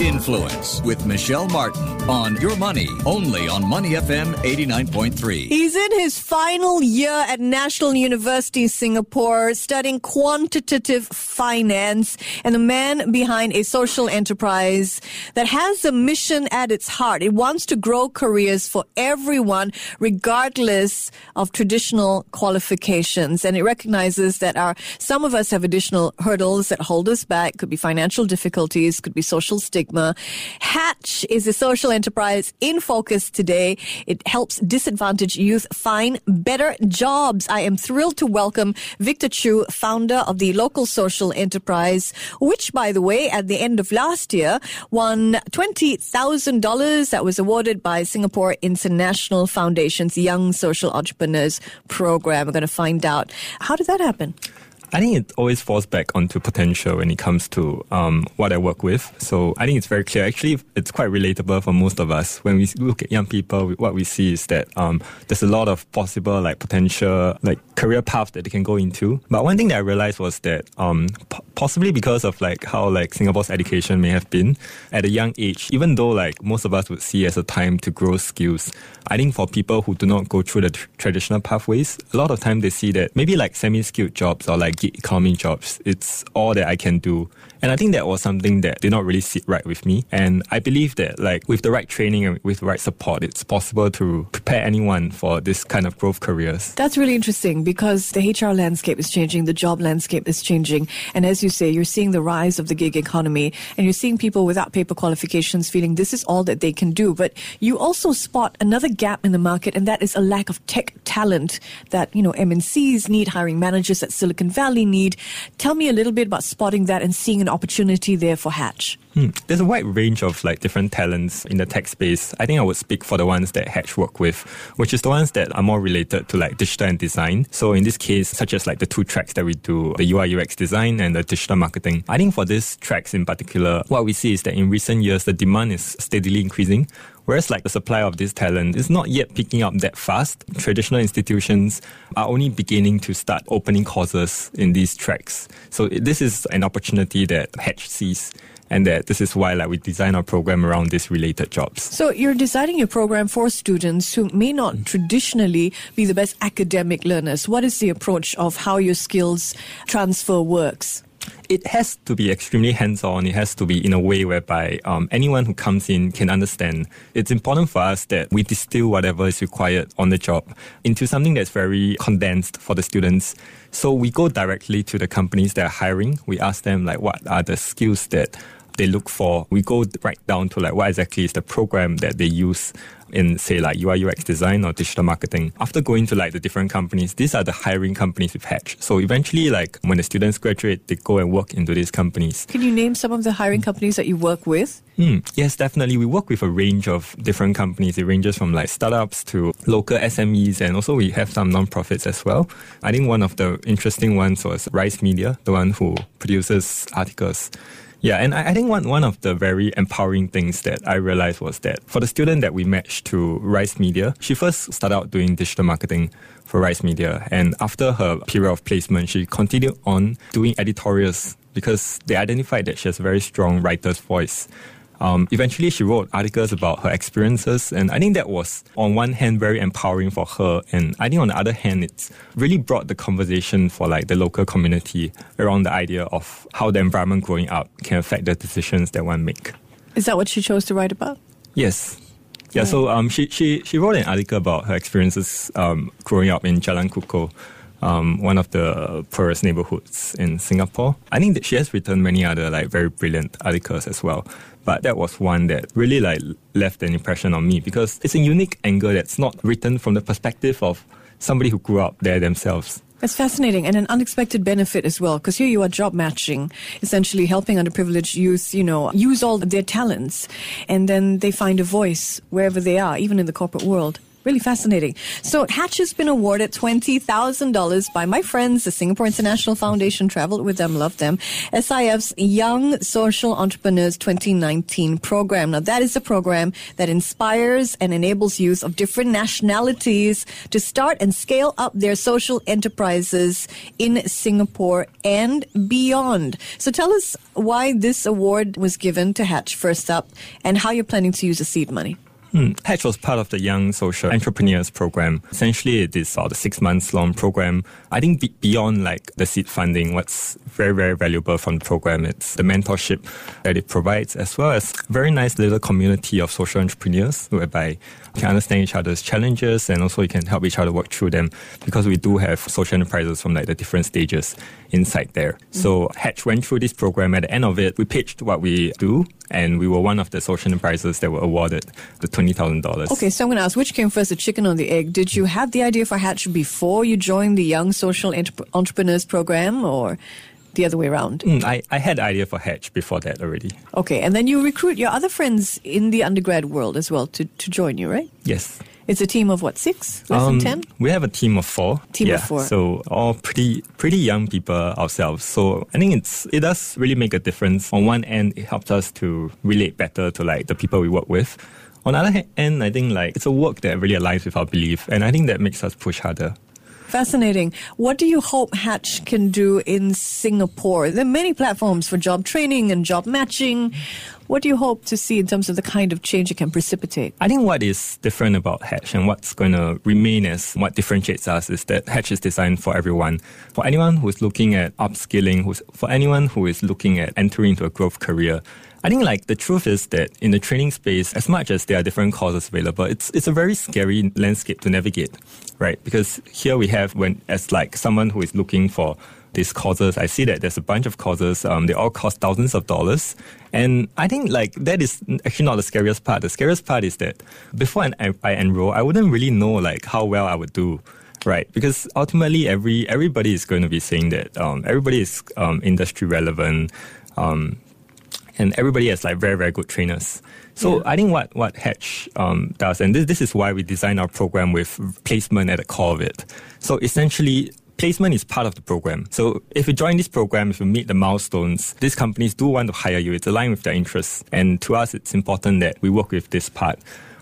Influence with Michelle Martin on Your Money, only on Money FM 89.3. He's in his final year at National University Singapore studying quantitative finance and the man behind a social enterprise that has a mission at its heart. It wants to grow careers for everyone regardless of traditional qualifications and it recognizes that our some of us have additional hurdles that hold us back could be financial difficulties, could be social stigma stigma. Hatch is a social enterprise in focus today. It helps disadvantaged youth find better jobs. I am thrilled to welcome Victor Chew, founder of the local social enterprise, which, by the way, at the end of last year, won $20,000 that was awarded by Singapore International Foundation's Young Social Entrepreneurs Program. We're going to find out how did that happen? I think it always falls back onto potential when it comes to um, what I work with. So I think it's very clear. Actually, it's quite relatable for most of us. When we look at young people, what we see is that um, there's a lot of possible like potential like career paths that they can go into. But one thing that I realized was that um, p- possibly because of like how like Singapore's education may have been at a young age, even though like most of us would see as a time to grow skills, I think for people who do not go through the tr- traditional pathways, a lot of time they see that maybe like semi-skilled jobs or like gig economy jobs. It's all that I can do. And I think that was something that did not really sit right with me. And I believe that like with the right training and with the right support, it's possible to prepare anyone for this kind of growth careers. That's really interesting because the HR landscape is changing, the job landscape is changing. And as you say, you're seeing the rise of the gig economy and you're seeing people without paper qualifications feeling this is all that they can do. But you also spot another gap in the market and that is a lack of tech talent that, you know, MNCs need, hiring managers at Silicon Valley need. Tell me a little bit about spotting that and seeing an opportunity there for Hatch. Hmm. There's a wide range of like different talents in the tech space. I think I would speak for the ones that Hatch work with, which is the ones that are more related to like digital and design. So in this case, such as like the two tracks that we do, the UI UX design and the digital marketing. I think for these tracks in particular, what we see is that in recent years, the demand is steadily increasing. Whereas like the supply of this talent is not yet picking up that fast. Traditional institutions are only beginning to start opening courses in these tracks. So this is an opportunity that Hatch sees and that this is why like we design our program around these related jobs. So you're designing your program for students who may not traditionally be the best academic learners. What is the approach of how your skills transfer works? It has to be extremely hands-on. It has to be in a way whereby um, anyone who comes in can understand. It's important for us that we distill whatever is required on the job into something that's very condensed for the students. So we go directly to the companies that are hiring. We ask them like, what are the skills that they look for. We go right down to like what exactly is the program that they use in say like UI UX design or digital marketing. After going to like the different companies, these are the hiring companies with Hatch. So eventually like when the students graduate, they go and work into these companies. Can you name some of the hiring companies that you work with? Hmm. Yes, definitely. We work with a range of different companies. It ranges from like startups to local SMEs and also we have some non-profits as well. I think one of the interesting ones was Rice Media, the one who produces articles yeah, and I, I, think one, one of the very empowering things that I realized was that for the student that we matched to Rice Media, she first started out doing digital marketing for Rice Media. And after her period of placement, she continued on doing editorials because they identified that she has a very strong writer's voice. Um, eventually, she wrote articles about her experiences, and I think that was, on one hand, very empowering for her, and I think on the other hand, it's really brought the conversation for like the local community around the idea of how the environment growing up can affect the decisions that one make. Is that what she chose to write about? Yes. Yeah, so um, she, she, she wrote an article about her experiences um, growing up in Jalan Kukoh, um, one of the poorest neighborhoods in Singapore. I think that she has written many other like very brilliant articles as well. But that was one that really like left an impression on me because it's a unique angle that's not written from the perspective of somebody who grew up there themselves. That's fascinating and an unexpected benefit as well, because here you are job matching, essentially helping underprivileged youth, you know, use all their talents, and then they find a voice wherever they are, even in the corporate world. Really fascinating. So Hatch has been awarded $20,000 by my friends, the Singapore International Foundation, traveled with them, loved them, SIF's Young Social Entrepreneurs 2019 program. Now that is a program that inspires and enables youth of different nationalities to start and scale up their social enterprises in Singapore and beyond. So tell us why this award was given to Hatch first up and how you're planning to use the seed money. Hmm. Hatch was part of the Young Social Entrepreneurs Program. Essentially, it is about a six months long program. I think beyond like the seed funding, what's very, very valuable from the program, it's the mentorship that it provides, as well as very nice little community of social entrepreneurs whereby you can understand each other's challenges and also you can help each other work through them because we do have social enterprises from like the different stages inside there. Mm-hmm. So Hatch went through this program. At the end of it, we pitched what we do and we were one of the social enterprises that were awarded the $20,000. Okay, so I'm going to ask which came first, the chicken or the egg? Did you have the idea for Hatch before you joined the Young Social Entrepreneurs Program or the other way around? Mm, I, I had idea for Hatch before that already. Okay, and then you recruit your other friends in the undergrad world as well to, to join you, right? Yes. It's a team of what, six? Less um, than 10? We have a team of four. Team yeah, of four. So all pretty pretty young people ourselves. So I think it's it does really make a difference. On one end, it helps us to relate better to like the people we work with. On the other hand, I think like it's a work that really aligns with our belief, and I think that makes us push harder. Fascinating. What do you hope Hatch can do in Singapore? There are many platforms for job training and job matching. What do you hope to see in terms of the kind of change it can precipitate? I think what is different about Hatch and what's going to remain as what differentiates us is that Hatch is designed for everyone. For anyone who's looking at upskilling, who's, for anyone who is looking at entering into a growth career, I think like the truth is that in the training space, as much as there are different courses available, it's it's a very scary landscape to navigate, right? Because here we have when as like someone who is looking for these courses, I see that there's a bunch of courses. Um, they all cost thousands of dollars, and I think like that is actually not the scariest part. The scariest part is that before I, I enroll, I wouldn't really know like how well I would do right? Because ultimately, every everybody is going to be saying that um, everybody is um, industry relevant. Um, and everybody has like very very good trainers. So yeah. I think what what Hatch um, does, and this this is why we design our program with placement at the core of it. So essentially. Placement is part of the program. So if you join this program, if you meet the milestones, these companies do want to hire you. It's aligned with their interests. And to us, it's important that we work with this part.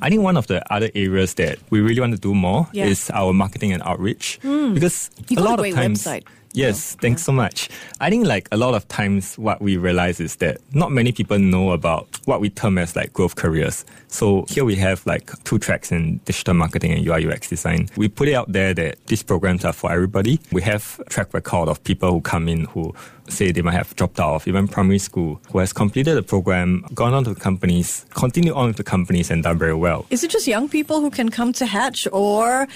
I think one of the other areas that we really want to do more yeah. is our marketing and outreach. Mm. Because you a lot a of times, website. Yes, yeah. thanks so much. I think like a lot of times what we realize is that not many people know about what we term as like growth careers. So here we have like two tracks in digital marketing and UI UX design. We put it out there that these programs are for everybody. We have a track record of people who come in who say they might have dropped out of even primary school, who has completed the program, gone on to the companies, continued on with the companies and done very well. Is it just young people who can come to Hatch or,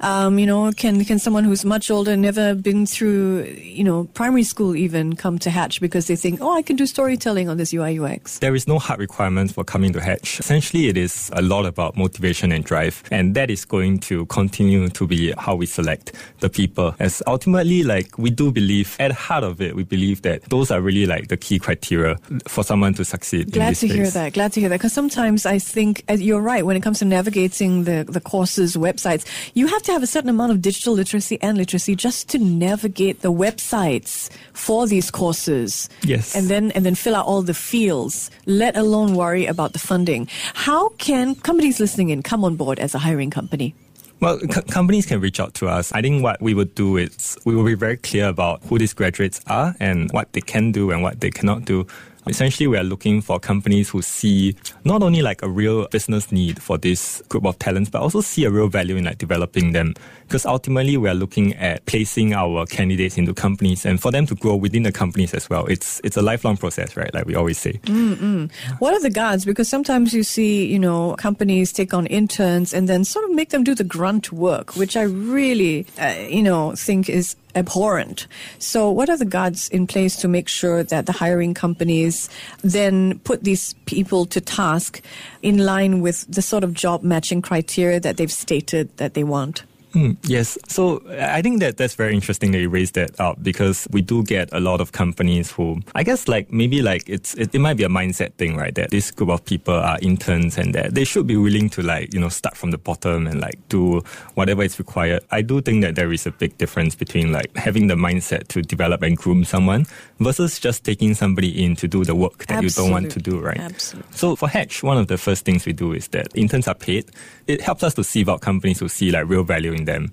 um, you know, can, can someone who's much older, never been through, you know, primary school even come to Hatch because they think, oh, I can do storytelling on this UI UX? There is no hard requirement for coming to Hatch. Essentially, it is a lot about motivation and drive. And that is going to continue to be how we select the people. As ultimately, like, we do believe at the heart of it, we believe that those are really like the key criteria for someone to succeed. Glad to space. hear that. Glad to hear that. Because sometimes I think you're right when it comes to navigating the, the courses, websites, you have to have a certain amount of digital literacy and literacy just to navigate the websites for these courses. Yes. And then, and then fill out all the fields, let alone worry about the funding. How can companies listening in come on board as a hiring company? Well, c- companies can reach out to us. I think what we would do is we will be very clear about who these graduates are and what they can do and what they cannot do. Essentially, we are looking for companies who see not only like a real business need for this group of talents, but also see a real value in like developing them. Because ultimately, we are looking at placing our candidates into companies and for them to grow within the companies as well. It's it's a lifelong process, right? Like we always say. Mm-mm. What are the guards? Because sometimes you see, you know, companies take on interns and then sort of make them do the grunt work, which I really, uh, you know, think is abhorrent. So, what are the guards in place to make sure that the hiring companies then put these people to task in line with the sort of job matching criteria that they've stated that they want? Mm, yes. So I think that that's very interesting that you raised that up because we do get a lot of companies who, I guess, like maybe like it's it, it might be a mindset thing, right? That this group of people are interns and that they should be willing to like you know start from the bottom and like do whatever is required. I do think that there is a big difference between like having the mindset to develop and groom someone versus just taking somebody in to do the work that Absolutely. you don't want to do, right? Absolutely. So for Hatch, one of the first things we do is that interns are paid. It helps us to sieve out companies who see like real value in them,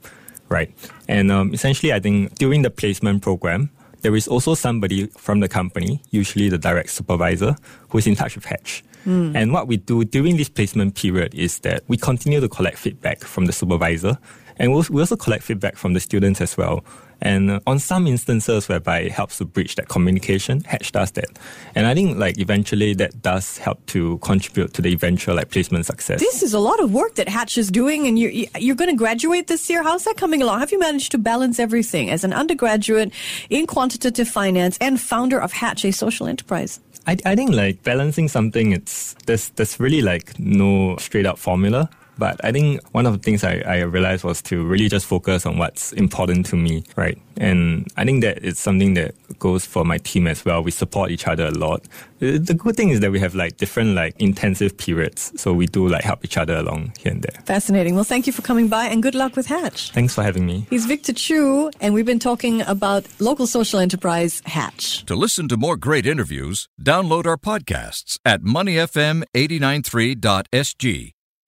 right? And um, essentially, I think during the placement program, there is also somebody from the company, usually the direct supervisor, who is in touch with Hatch. Mm. And what we do during this placement period is that we continue to collect feedback from the supervisor and we also collect feedback from the students as well. And on some instances whereby it helps to bridge that communication, Hatch does that. And I think like eventually that does help to contribute to the eventual like placement success. This is a lot of work that Hatch is doing and you're, you're going to graduate this year. How's that coming along? Have you managed to balance everything as an undergraduate in quantitative finance and founder of Hatch, a social enterprise? I, I think like balancing something, it's there's there's really like no straight up formula. But I think one of the things I, I realized was to really just focus on what's important to me, right? And I think that it's something that goes for my team as well. We support each other a lot. The good thing is that we have like different like intensive periods. So we do like help each other along here and there. Fascinating. Well, thank you for coming by and good luck with Hatch. Thanks for having me. He's Victor Chu and we've been talking about local social enterprise Hatch. To listen to more great interviews, download our podcasts at moneyfm893.sg